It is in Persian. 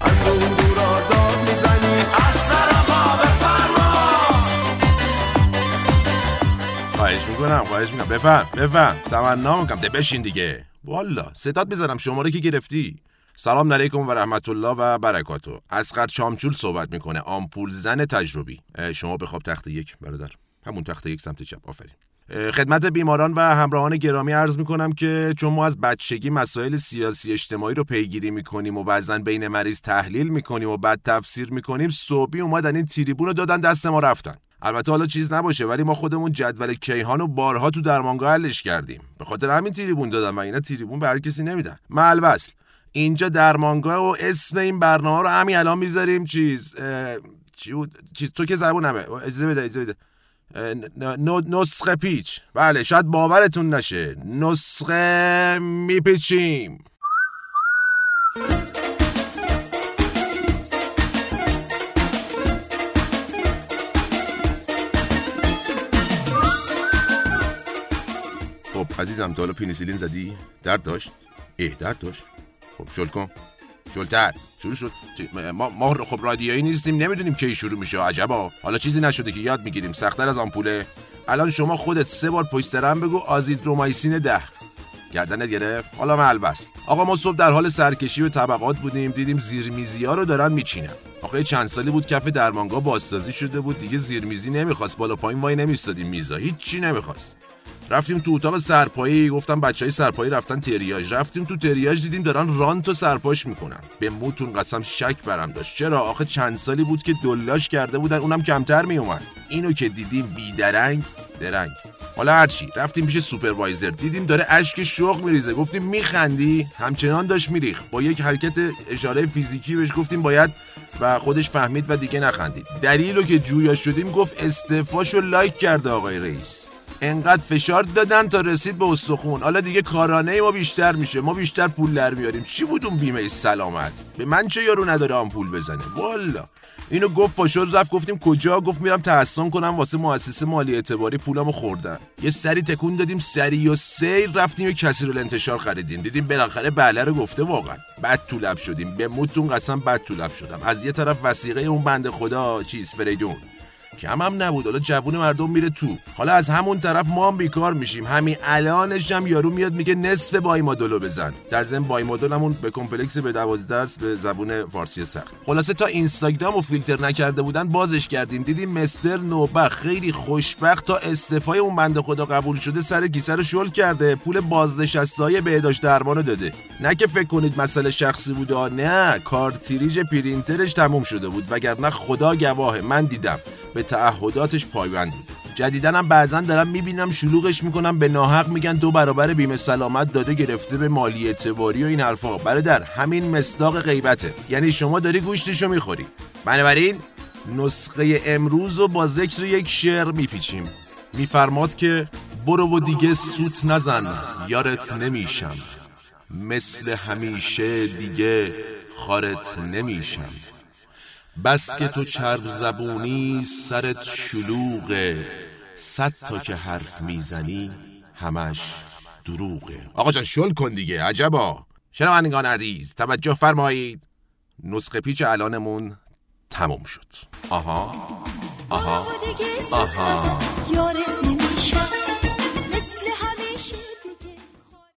از اون داد می‌زنی خواهش می‌کنم خواهش می‌کنم. بفهم بفهم تمنا می‌کنم. ده بشین دیگه. والا صدات می‌زنم شماره که گرفتی؟ سلام علیکم و رحمت الله و برکاتو. اسقر شامچول صحبت می‌کنه. آمپول زن تجربی. شما بخواب تخت یک برادر. همون تخت یک سمت چپ. آفرین. خدمت بیماران و همراهان گرامی عرض می‌کنم که چون ما از بچگی مسائل سیاسی اجتماعی رو پیگیری می‌کنیم و بعضا بین مریض تحلیل می‌کنیم و بعد تفسیر می‌کنیم صبحی اومدن این تریبون رو دادن دست ما رفتن. البته حالا چیز نباشه ولی ما خودمون جدول کیهان و بارها تو درمانگاه حلش کردیم. به خاطر همین تریبون دادن و اینا تریبون به هر کسی نمیدن. ملوصل. اینجا درمانگاه و اسم این برنامه رو همین الان می‌ذاریم. چیز چی بود؟ چیز تو که زبونمه. اجازه بده اجازه بده. نسخه پیچ بله شاید باورتون نشه نسخه میپیچیم خب عزیزم تا حالا پینیسیلین زدی؟ درد داشت؟ اه درد داشت؟ خب شل کن شلتر شروع شد. ما, ما خب رادیویی نیستیم نمی‌دونیم کی شروع میشه. عجبا. حالا چیزی نشده که یاد می‌گیریم. سختتر از آمپوله الان شما خودت سه بار پشت سرم بگو آزیدرومایسین ده. گردنت گرفت؟ حالا ملبس آقا ما صبح در حال سرکشی به طبقات بودیم. دیدیم زیرمیزی ها رو دارن میچینن. آقا چند سالی بود کف درمانگاه بازسازی شده بود. دیگه زیرمیزی نمی‌خواست. بالا پایین وای نمیستادیم میزا. هیچی نمی‌خواست. رفتیم تو اتاق سرپایی گفتم بچه های سرپایی رفتن تریاج رفتیم تو تریاج دیدیم دارن رانت و سرپاش می‌کنن. به موتون قسم شک برم داشت. چرا؟ آخه چند سالی بود که دلاش کرده بودن اونم کمتر میومد اینو که دیدیم بیدرنگ درنگ. حالا هرچی رفتیم پیش سوپروایزر. دیدیم داره اشک شوق میریزه. گفتیم میخندی؟ همچنان داشت میریخ با یک حرکت اشاره فیزیکی بهش گفتیم باید و خودش فهمید و دیگه نخندید. دلیلو که جویا شدیم گفت استعفاشو لایک کرده آقای رئیس. انقدر فشار دادن تا رسید به استخون. حالا دیگه کارانه ما بیشتر میشه. ما بیشتر پول در میاریم چی بود اون بیمه سلامت؟ به من چه یارو نداره آمپول بزنه؟ والا. اینو گفت پاشد رفت گفتیم کجا؟ گفت میرم تحسن کنم واسه مؤسسه مالی اعتباری پولامو خوردن یه سری تکون دادیم سری و سیر رفتیم یه کسی رو انتشار خریدیم. دیدیم بالاخره بله رو گفته واقعا. بد تو لب شدیم. به موتون قسم بد تو لب شدم. از یه طرف وسیقه اون بنده خدا چیز فریدون. کم هم نبود. حالا جوون مردم میره تو. حالا از همون طرف ما هم بیکار میشیم. همین الانش هم یارو میاد میگه نصف بای مدلو بزن. در ضمن بای همون به کمپلکس به دوازده است به زبون فارسی سخت. خلاصه تا اینستاگرام و فیلتر نکرده بودن بازش کردیم. دیدیم مستر نوبخ خیلی خوشبخت تا استفای اون بنده خدا قبول شده سر کیسه رو شل کرده. پول بازنشستهای بهداشت درمانو داده. نه که فکر کنید مسئله شخصی بوده نه. کارتریج پرینترش تموم شده بود. وگرنه خدا گواهه من دیدم. به تعهداتش پایبند بود. جدیدن هم بعضا دارم می‌بینم شلوغش می‌کنم به ناحق میگن دو برابر بیمه سلامت داده گرفته به مالی اعتباری و این حرفا. برادر همین مصداق غیبته. یعنی شما داری گوشتشو می‌خوری. بنابراین نسخه امروز رو با ذکر یک شعر میپیچیم. میفرماد که برو و دیگه سوت نزن یارت نمیشم. مثل همیشه دیگه خارت نمیشم. بس که تو چرب زبونی سرت شلوغه صد تا که حرف می‌زنی همش دروغه آقا جان شل کن دیگه عجبا. شنوندگان عزیز توجه فرمایید. نسخه پیچ الانمون تموم شد. آها آها آها. آها.